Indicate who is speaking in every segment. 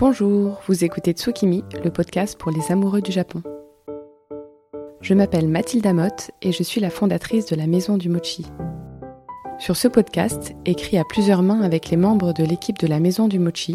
Speaker 1: Bonjour, vous écoutez Tsukimi, le podcast pour les amoureux du Japon. Je m'appelle Mathilde Motte et je suis la fondatrice de la Maison du Mochi. Sur ce podcast, écrit à plusieurs mains avec les membres de l'équipe de la Maison du Mochi,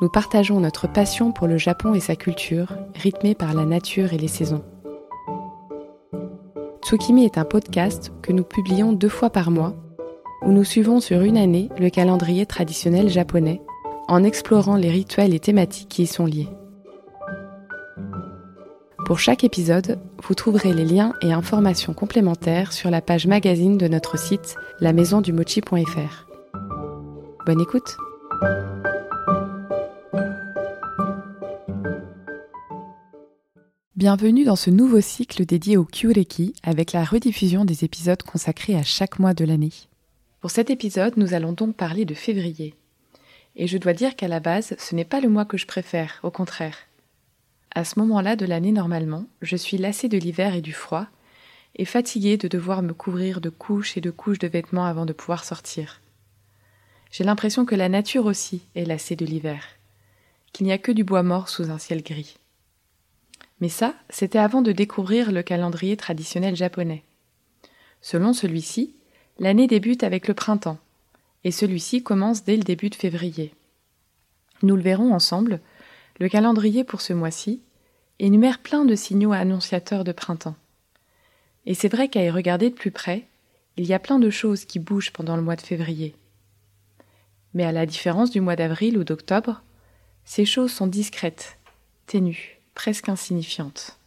Speaker 1: nous partageons notre passion pour le Japon et sa culture, rythmée par la nature et les saisons. Tsukimi est un podcast que nous publions deux fois par mois, où nous suivons sur une année le calendrier traditionnel japonais en explorant les rituels et thématiques qui y sont liés. Pour chaque épisode, vous trouverez les liens et informations complémentaires sur la page magazine de notre site lamaisondumochi.fr. Bonne écoute Bienvenue dans ce nouveau cycle dédié au Kyureki avec la rediffusion des épisodes consacrés à chaque mois de l'année. Pour cet épisode, nous allons donc parler de février, et je dois dire qu'à la base, ce n'est pas le mois que je préfère, au contraire. À ce moment-là de l'année normalement, je suis lassée de l'hiver et du froid, et fatiguée de devoir me couvrir de couches et de couches de vêtements avant de pouvoir sortir. J'ai l'impression que la nature aussi est lassée de l'hiver, qu'il n'y a que du bois mort sous un ciel gris. Mais ça, c'était avant de découvrir le calendrier traditionnel japonais. Selon celui-ci, l'année débute avec le printemps, et celui-ci commence dès le début de février. Nous le verrons ensemble, le calendrier pour ce mois-ci énumère plein de signaux annonciateurs de printemps. Et c'est vrai qu'à y regarder de plus près, il y a plein de choses qui bougent pendant le mois de février. Mais à la différence du mois d'avril ou d'octobre, ces choses sont discrètes, ténues, presque insignifiantes.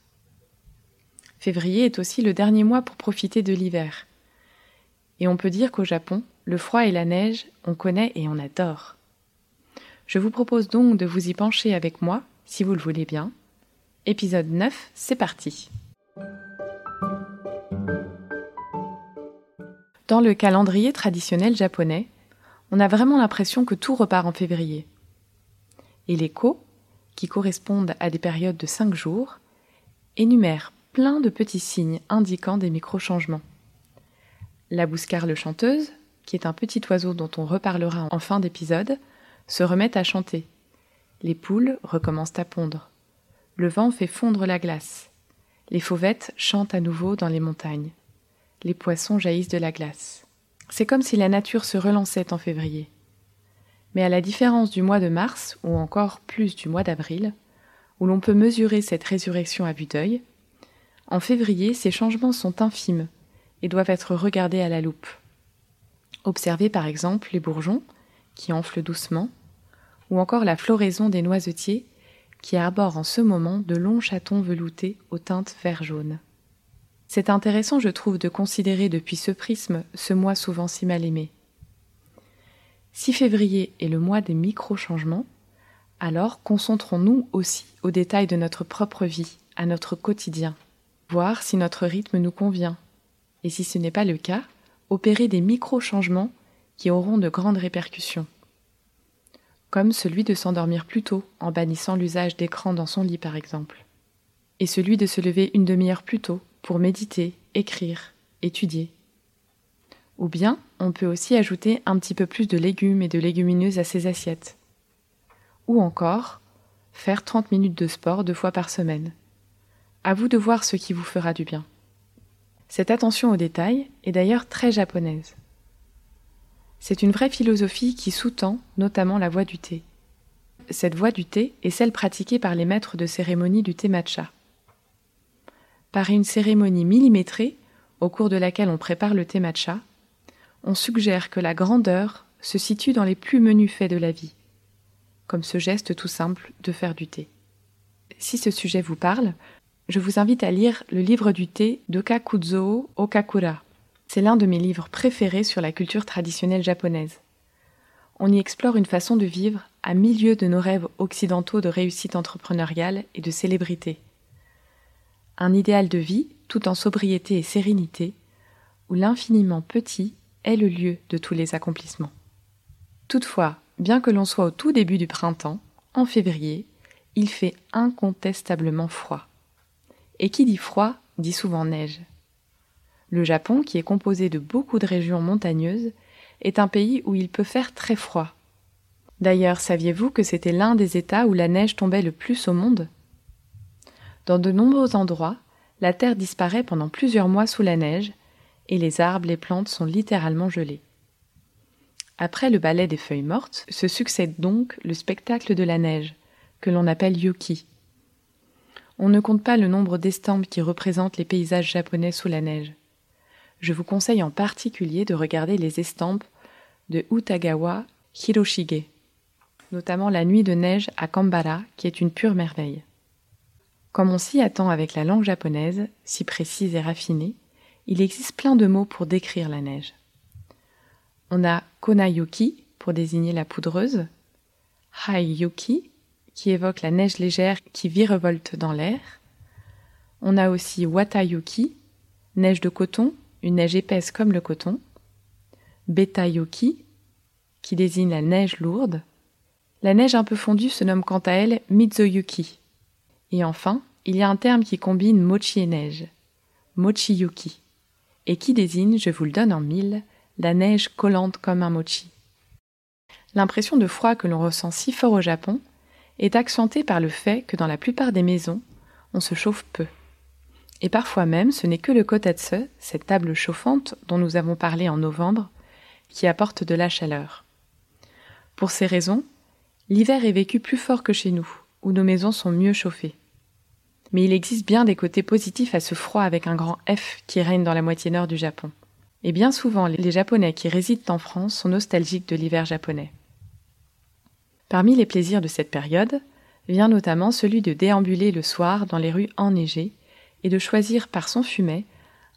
Speaker 1: Février est aussi le dernier mois pour profiter de l'hiver. Et on peut dire qu'au Japon, le froid et la neige, on connaît et on adore. Je vous propose donc de vous y pencher avec moi, si vous le voulez bien. Épisode 9, c'est parti. Dans le calendrier traditionnel japonais, on a vraiment l'impression que tout repart en février. Et les ko, qui correspondent à des périodes de 5 jours, énumèrent plein de petits signes indiquant des micro-changements. La bouscarle chanteuse, qui est un petit oiseau dont on reparlera en fin d'épisode, se remet à chanter. Les poules recommencent à pondre. Le vent fait fondre la glace. Les fauvettes chantent à nouveau dans les montagnes. Les poissons jaillissent de la glace. C'est comme si la nature se relançait en février. Mais à la différence du mois de mars, ou encore plus du mois d'avril, où l'on peut mesurer cette résurrection à vue d'œil, en février ces changements sont infimes et doivent être regardés à la loupe. Observez par exemple les bourgeons qui enflent doucement, ou encore la floraison des noisetiers qui arborent en ce moment de longs chatons veloutés aux teintes vert-jaune. C'est intéressant, je trouve, de considérer depuis ce prisme ce mois souvent si mal aimé. Si février est le mois des micro-changements, alors concentrons-nous aussi aux détails de notre propre vie, à notre quotidien, voir si notre rythme nous convient. Et si ce n'est pas le cas, opérer des micro-changements qui auront de grandes répercussions. Comme celui de s'endormir plus tôt en bannissant l'usage d'écran dans son lit par exemple. Et celui de se lever une demi-heure plus tôt pour méditer, écrire, étudier. Ou bien on peut aussi ajouter un petit peu plus de légumes et de légumineuses à ses assiettes. Ou encore faire 30 minutes de sport deux fois par semaine. À vous de voir ce qui vous fera du bien. Cette attention aux détails est d'ailleurs très japonaise. C'est une vraie philosophie qui sous-tend notamment la voie du thé. Cette voie du thé est celle pratiquée par les maîtres de cérémonie du thé matcha. Par une cérémonie millimétrée, au cours de laquelle on prépare le thé matcha, on suggère que la grandeur se situe dans les plus menus faits de la vie, comme ce geste tout simple de faire du thé. Si ce sujet vous parle, je vous invite à lire le livre du thé d'Okakuzo Okakura. C'est l'un de mes livres préférés sur la culture traditionnelle japonaise. On y explore une façon de vivre à milieu de nos rêves occidentaux de réussite entrepreneuriale et de célébrité. Un idéal de vie tout en sobriété et sérénité, où l'infiniment petit est le lieu de tous les accomplissements. Toutefois, bien que l'on soit au tout début du printemps, en février, il fait incontestablement froid. Et qui dit froid dit souvent neige. Le Japon, qui est composé de beaucoup de régions montagneuses, est un pays où il peut faire très froid. D'ailleurs, saviez-vous que c'était l'un des États où la neige tombait le plus au monde? Dans de nombreux endroits, la terre disparaît pendant plusieurs mois sous la neige, et les arbres, les plantes sont littéralement gelés. Après le ballet des feuilles mortes, se succède donc le spectacle de la neige, que l'on appelle yuki. On ne compte pas le nombre d'estampes qui représentent les paysages japonais sous la neige. Je vous conseille en particulier de regarder les estampes de Utagawa Hiroshige, notamment la nuit de neige à Kambara, qui est une pure merveille. Comme on s'y attend avec la langue japonaise, si précise et raffinée, il existe plein de mots pour décrire la neige. On a Konayuki pour désigner la poudreuse, Haiyuki qui évoque la neige légère qui virevolte dans l'air. On a aussi Watayuki, neige de coton, une neige épaisse comme le coton. Betayuki, qui désigne la neige lourde. La neige un peu fondue se nomme quant à elle Mizoyuki. Et enfin, il y a un terme qui combine mochi et neige, Mochiyuki, et qui désigne, je vous le donne en mille, la neige collante comme un mochi. L'impression de froid que l'on ressent si fort au Japon est accentuée par le fait que dans la plupart des maisons, on se chauffe peu. Et parfois même, ce n'est que le kotatsu, cette table chauffante dont nous avons parlé en novembre, qui apporte de la chaleur. Pour ces raisons, l'hiver est vécu plus fort que chez nous, où nos maisons sont mieux chauffées. Mais il existe bien des côtés positifs à ce froid avec un grand F qui règne dans la moitié nord du Japon. Et bien souvent, les Japonais qui résident en France sont nostalgiques de l'hiver japonais. Parmi les plaisirs de cette période vient notamment celui de déambuler le soir dans les rues enneigées et de choisir par son fumet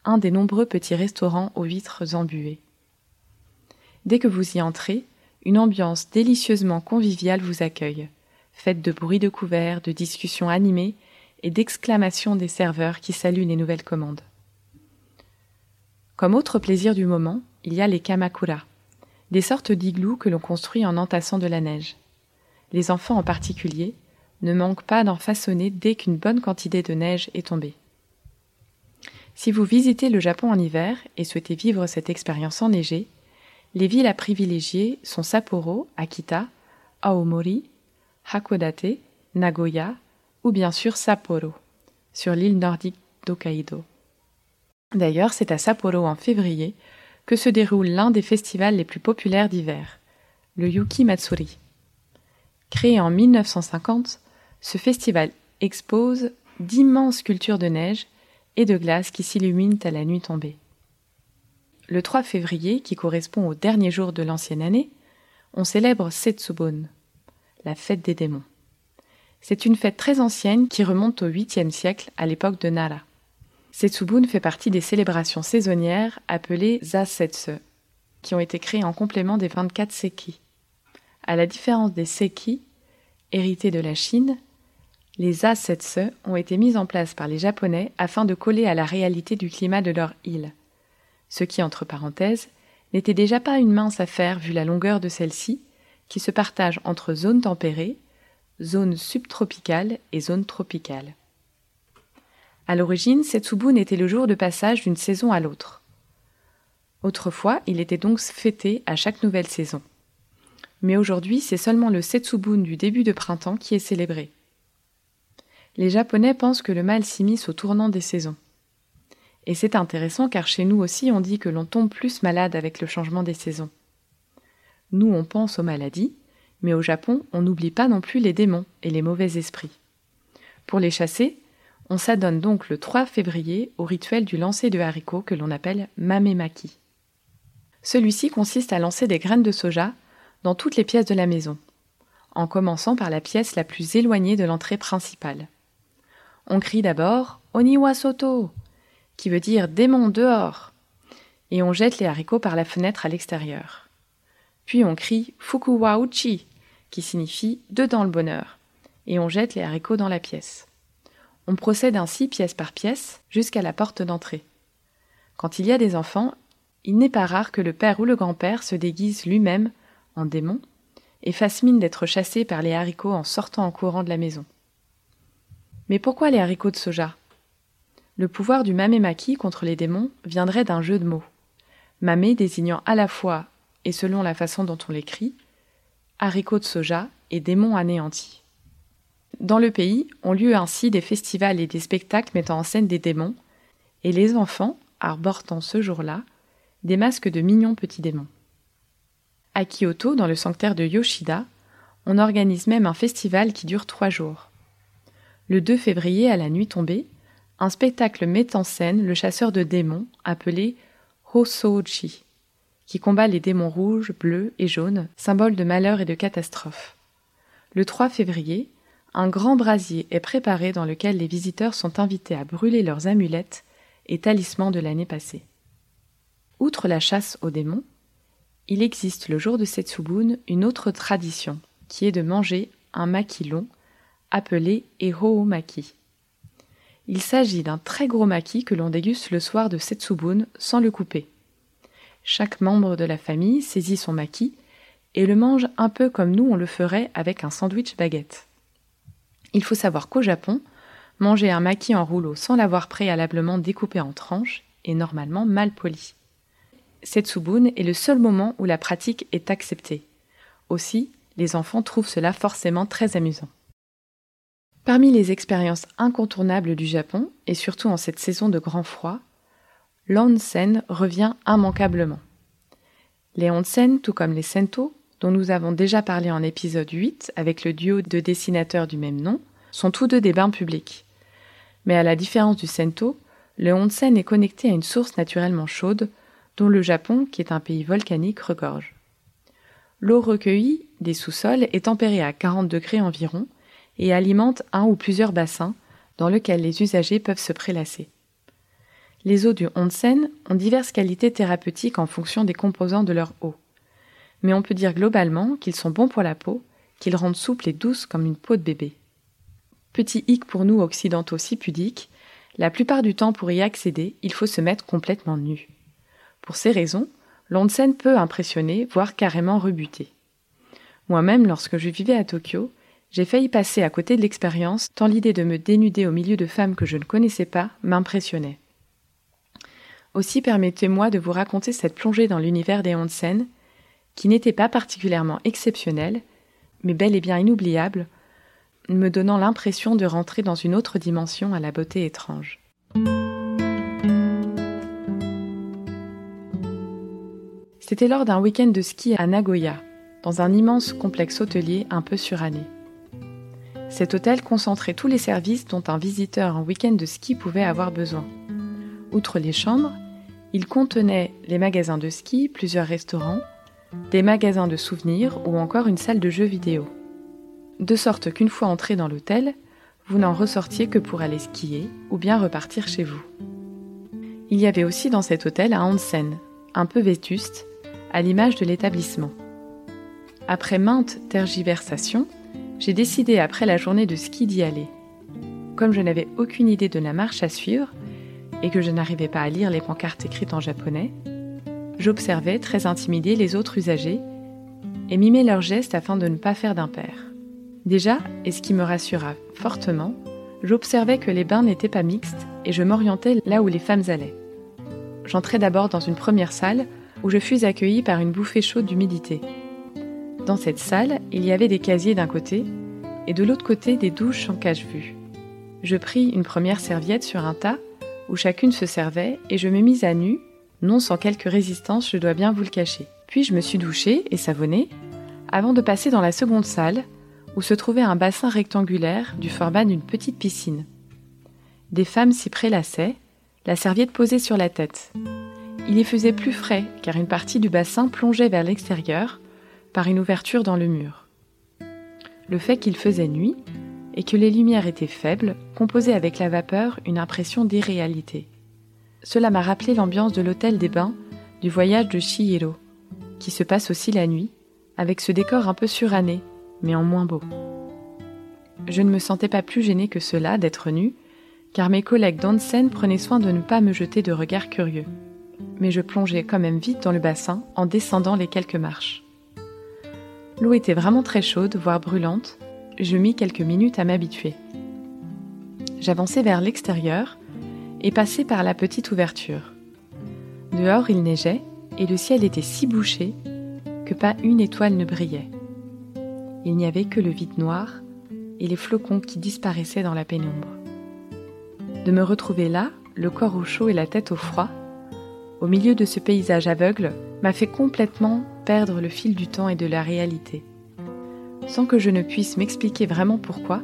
Speaker 1: un des nombreux petits restaurants aux vitres embuées. Dès que vous y entrez, une ambiance délicieusement conviviale vous accueille, faite de bruits de couverts, de discussions animées et d'exclamations des serveurs qui saluent les nouvelles commandes. Comme autre plaisir du moment, il y a les kamakura, des sortes d'igloos que l'on construit en entassant de la neige. Les enfants en particulier ne manquent pas d'en façonner dès qu'une bonne quantité de neige est tombée. Si vous visitez le Japon en hiver et souhaitez vivre cette expérience enneigée, les villes à privilégier sont Sapporo, Akita, Aomori, Hakodate, Nagoya ou bien sûr Sapporo, sur l'île nordique d'Hokkaido. D'ailleurs, c'est à Sapporo en février que se déroule l'un des festivals les plus populaires d'hiver, le Yuki Matsuri. Créé en 1950, ce festival expose d'immenses sculptures de neige et de glace qui s'illuminent à la nuit tombée. Le 3 février, qui correspond au dernier jour de l'ancienne année, on célèbre Setsubon, la fête des démons. C'est une fête très ancienne qui remonte au 8e siècle, à l'époque de Nara. Setsubun fait partie des célébrations saisonnières appelées Zasetsu, qui ont été créées en complément des 24 Seki. À la différence des Seki, hérités de la Chine, les Zasetsu ont été mises en place par les Japonais afin de coller à la réalité du climat de leur île. Ce qui, entre parenthèses, n'était déjà pas une mince affaire vu la longueur de celle-ci, qui se partage entre zone tempérée, zone subtropicale et zone tropicale. À l'origine, Setsubun était le jour de passage d'une saison à l'autre. Autrefois, il était donc fêté à chaque nouvelle saison. Mais aujourd'hui, c'est seulement le Setsubun du début de printemps qui est célébré. Les Japonais pensent que le mal s'immisce au tournant des saisons. Et c'est intéressant car chez nous aussi on dit que l'on tombe plus malade avec le changement des saisons. Nous on pense aux maladies, mais au Japon on n'oublie pas non plus les démons et les mauvais esprits. Pour les chasser, on s'adonne donc le 3 février au rituel du lancer de haricots que l'on appelle mamemaki. Celui-ci consiste à lancer des graines de soja dans toutes les pièces de la maison, en commençant par la pièce la plus éloignée de l'entrée principale. On crie d'abord Oniwa Soto, qui veut dire démon dehors, et on jette les haricots par la fenêtre à l'extérieur. Puis on crie Fukuwa Uchi, qui signifie dedans le bonheur, et on jette les haricots dans la pièce. On procède ainsi pièce par pièce jusqu'à la porte d'entrée. Quand il y a des enfants, il n'est pas rare que le père ou le grand-père se déguise lui-même en démon et fasse mine d'être chassé par les haricots en sortant en courant de la maison. Mais pourquoi les haricots de soja? Le pouvoir du mamemaki contre les démons viendrait d'un jeu de mots. Mamé désignant à la fois, et selon la façon dont on l'écrit, haricots de soja et démons anéantis. Dans le pays ont lieu ainsi des festivals et des spectacles mettant en scène des démons, et les enfants arborent ce jour-là des masques de mignons petits démons. À Kyoto, dans le sanctuaire de Yoshida, on organise même un festival qui dure trois jours. Le 2 février, à la nuit tombée, un spectacle met en scène le chasseur de démons appelé Hosoji, qui combat les démons rouges, bleus et jaunes, symboles de malheur et de catastrophe. Le 3 février, un grand brasier est préparé dans lequel les visiteurs sont invités à brûler leurs amulettes et talismans de l'année passée. Outre la chasse aux démons, il existe le jour de Setsubun une autre tradition, qui est de manger un maki long, appelé Ehou maki. Il s'agit d'un très gros maquis que l'on déguste le soir de Setsubun sans le couper. Chaque membre de la famille saisit son maquis et le mange un peu comme nous on le ferait avec un sandwich baguette. Il faut savoir qu'au Japon, manger un maquis en rouleau sans l'avoir préalablement découpé en tranches est normalement mal poli. Setsubun est le seul moment où la pratique est acceptée. Aussi, les enfants trouvent cela forcément très amusant. Parmi les expériences incontournables du Japon, et surtout en cette saison de grand froid, l'onsen revient immanquablement. Les onsen, tout comme les sento, dont nous avons déjà parlé en épisode 8 avec le duo de dessinateurs du même nom, sont tous deux des bains publics. Mais à la différence du sento, le onsen est connecté à une source naturellement chaude, dont le Japon, qui est un pays volcanique, regorge. L'eau recueillie des sous-sols est tempérée à 40 degrés environ, et alimente un ou plusieurs bassins dans lesquels les usagers peuvent se prélasser. Les eaux du onsen ont diverses qualités thérapeutiques en fonction des composants de leur eau. Mais on peut dire globalement qu'ils sont bons pour la peau, qu'ils rendent souple et douce comme une peau de bébé. Petit hic pour nous occidentaux si pudiques, la plupart du temps pour y accéder, il faut se mettre complètement nu. Pour ces raisons, l'onsen peut impressionner, voire carrément rebuter. Moi-même, lorsque je vivais à Tokyo, j'ai failli passer à côté de l'expérience, tant l'idée de me dénuder au milieu de femmes que je ne connaissais pas m'impressionnait. Aussi permettez-moi de vous raconter cette plongée dans l'univers des onsen, qui n'était pas particulièrement exceptionnelle, mais bel et bien inoubliable, me donnant l'impression de rentrer dans une autre dimension à la beauté étrange. C'était lors d'un week-end de ski à Nagoya, dans un immense complexe hôtelier un peu suranné. Cet hôtel concentrait tous les services dont un visiteur en week-end de ski pouvait avoir besoin. Outre les chambres, il contenait les magasins de ski, plusieurs restaurants, des magasins de souvenirs ou encore une salle de jeux vidéo. De sorte qu'une fois entré dans l'hôtel, vous n'en ressortiez que pour aller skier ou bien repartir chez vous. Il y avait aussi dans cet hôtel un onsen, un peu vétuste, à l'image de l'établissement. Après maintes tergiversations, j'ai décidé après la journée de ski d'y aller. Comme je n'avais aucune idée de la marche à suivre et que je n'arrivais pas à lire les pancartes écrites en japonais, j'observais très intimidé les autres usagers et mimais leurs gestes afin de ne pas faire d'impair. Déjà, et ce qui me rassura fortement, j'observais que les bains n'étaient pas mixtes et je m'orientais là où les femmes allaient. J'entrai d'abord dans une première salle où je fus accueilli par une bouffée chaude d'humidité. Dans cette salle, il y avait des casiers d'un côté et de l'autre côté des douches en cache-vue. Je pris une première serviette sur un tas où chacune se servait et je me mis à nu, non sans quelque résistance, je dois bien vous le cacher. Puis je me suis douché et savonné avant de passer dans la seconde salle où se trouvait un bassin rectangulaire du format d'une petite piscine. Des femmes s'y prélassaient, la serviette posée sur la tête. Il y faisait plus frais car une partie du bassin plongeait vers l'extérieur par une ouverture dans le mur. Le fait qu'il faisait nuit et que les lumières étaient faibles composait avec la vapeur une impression d'irréalité. Cela m'a rappelé l'ambiance de l'hôtel des bains du voyage de Chihiro, qui se passe aussi la nuit, avec ce décor un peu suranné, mais en moins beau. Je ne me sentais pas plus gênée que cela d'être nue, car mes collègues d'Onsen prenaient soin de ne pas me jeter de regards curieux. Mais je plongeais quand même vite dans le bassin en descendant les quelques marches. L'eau était vraiment très chaude, voire brûlante. Je mis quelques minutes à m'habituer. J'avançai vers l'extérieur et passai par la petite ouverture. Dehors, il neigeait et le ciel était si bouché que pas une étoile ne brillait. il n'y avait que le vide noir et les flocons qui disparaissaient dans la pénombre. De me retrouver là, le corps au chaud et la tête au froid, au milieu de ce paysage aveugle, m'a fait complètement perdre le fil du temps et de la réalité. Sans que je ne puisse m'expliquer vraiment pourquoi,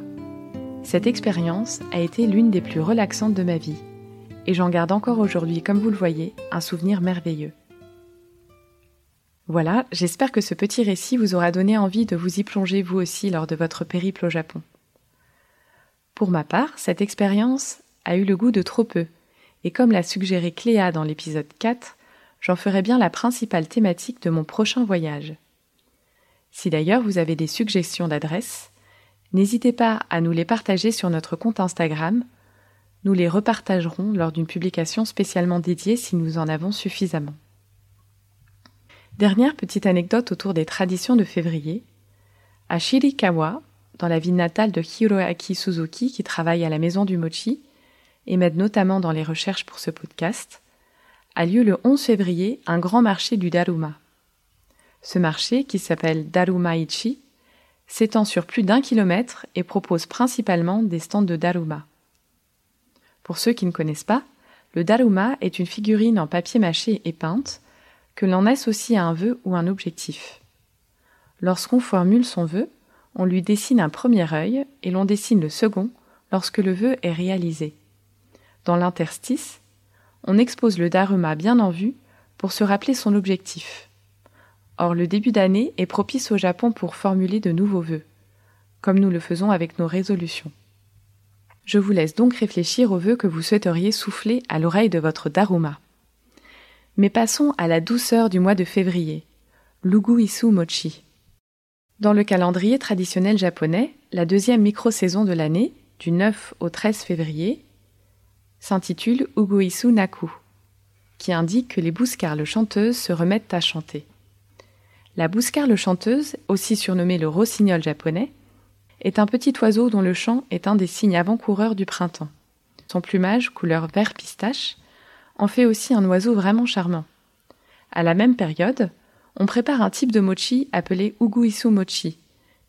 Speaker 1: cette expérience a été l'une des plus relaxantes de ma vie, et j'en garde encore aujourd'hui, comme vous le voyez, un souvenir merveilleux. Voilà, j'espère que ce petit récit vous aura donné envie de vous y plonger vous aussi lors de votre périple au Japon. Pour ma part, cette expérience a eu le goût de trop peu, et comme l'a suggéré Cléa dans l'épisode 4, j'en ferai bien la principale thématique de mon prochain voyage. Si d'ailleurs vous avez des suggestions d'adresses, n'hésitez pas à nous les partager sur notre compte Instagram. Nous les repartagerons lors d'une publication spécialement dédiée si nous en avons suffisamment. Dernière petite anecdote autour des traditions de février. À Shirikawa, dans la ville natale de Hiroaki Suzuki qui travaille à la maison du mochi et m'aide notamment dans les recherches pour ce podcast, a lieu le 11 février un grand marché du Daruma. Ce marché, qui s'appelle Darumaichi, s'étend sur plus d'un kilomètre et propose principalement des stands de Daruma. Pour ceux qui ne connaissent pas, le Daruma est une figurine en papier mâché et peinte que l'on associe à un vœu ou un objectif. Lorsqu'on formule son vœu, on lui dessine un premier œil et l'on dessine le second lorsque le vœu est réalisé. Dans l'interstice, on expose le dharma bien en vue pour se rappeler son objectif. Or, le début d'année est propice au Japon pour formuler de nouveaux vœux, comme nous le faisons avec nos résolutions. Je vous laisse donc réfléchir aux vœux que vous souhaiteriez souffler à l'oreille de votre Daruma. Mais passons à la douceur du mois de février, l'Ugu Isu Mochi. Dans le calendrier traditionnel japonais, la deuxième micro-saison de l'année, du 9 au 13 février, s'intitule Isu Naku, qui indique que les bouscarles chanteuses se remettent à chanter. La bouscarle chanteuse, aussi surnommée le rossignol japonais, est un petit oiseau dont le chant est un des signes avant-coureurs du printemps. Son plumage, couleur vert pistache, en fait aussi un oiseau vraiment charmant. À la même période, on prépare un type de mochi appelé Uguisu mochi,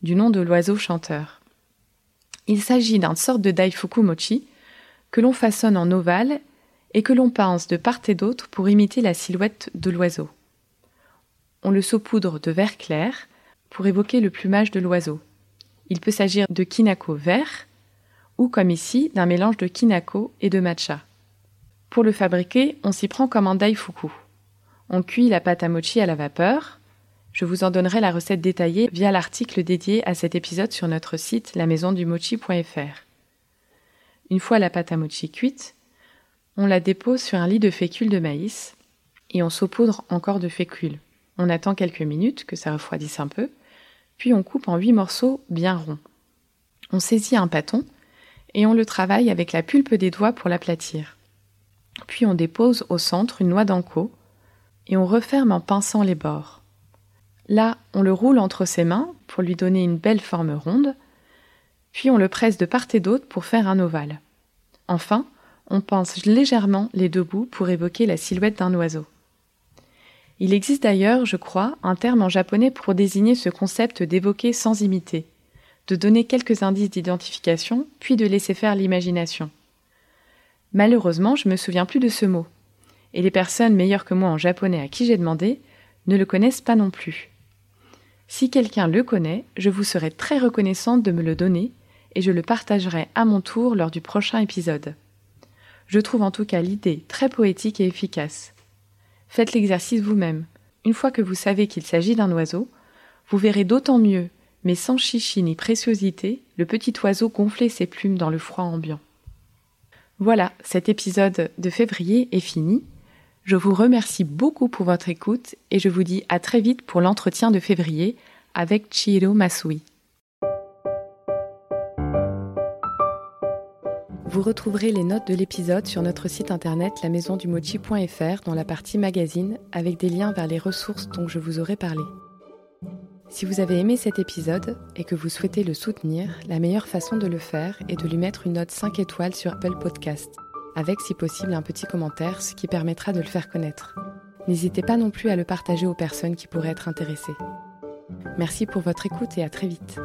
Speaker 1: du nom de l'oiseau chanteur. Il s'agit d'un sorte de daifuku mochi que l'on façonne en ovale et que l'on pince de part et d'autre pour imiter la silhouette de l'oiseau. On le saupoudre de vert clair pour évoquer le plumage de l'oiseau. Il peut s'agir de kinako vert ou comme ici d'un mélange de kinako et de matcha. Pour le fabriquer, on s'y prend comme un daifuku. On cuit la pâte à mochi à la vapeur. Je vous en donnerai la recette détaillée via l'article dédié à cet épisode sur notre site lamaisondumochi.fr. Une fois la pâte à mochi cuite, on la dépose sur un lit de fécule de maïs et on saupoudre encore de fécule. On attend quelques minutes que ça refroidisse un peu, puis on coupe en huit morceaux bien ronds. On saisit un pâton et on le travaille avec la pulpe des doigts pour l'aplatir. Puis on dépose au centre une noix d'anko et on referme en pinçant les bords. Là, on le roule entre ses mains pour lui donner une belle forme ronde, puis on le presse de part et d'autre pour faire un ovale. Enfin, on pince légèrement les deux bouts pour évoquer la silhouette d'un oiseau. Il existe d'ailleurs, je crois, un terme en japonais pour désigner ce concept d'évoquer sans imiter, de donner quelques indices d'identification, puis de laisser faire l'imagination. Malheureusement, je me souviens plus de ce mot. Et les personnes meilleures que moi en japonais à qui j'ai demandé ne le connaissent pas non plus. Si quelqu'un le connaît, je vous serai très reconnaissante de me le donner et je le partagerai à mon tour lors du prochain épisode. Je trouve en tout cas l'idée très poétique et efficace. Faites l'exercice vous-même. Une fois que vous savez qu'il s'agit d'un oiseau, vous verrez d'autant mieux, mais sans chichi ni préciosité, le petit oiseau gonfler ses plumes dans le froid ambiant. Voilà, cet épisode de février est fini. Je vous remercie beaucoup pour votre écoute et je vous dis à très vite pour l'entretien de février avec Chihiro Masui. Vous retrouverez les notes de l'épisode sur notre site internet lamaisondumochi.fr dans la partie magazine avec des liens vers les ressources dont je vous aurai parlé. Si vous avez aimé cet épisode et que vous souhaitez le soutenir, la meilleure façon de le faire est de lui mettre une note 5 étoiles sur Apple Podcast, avec si possible un petit commentaire, ce qui permettra de le faire connaître. N'hésitez pas non plus à le partager aux personnes qui pourraient être intéressées. Merci pour votre écoute et à très vite.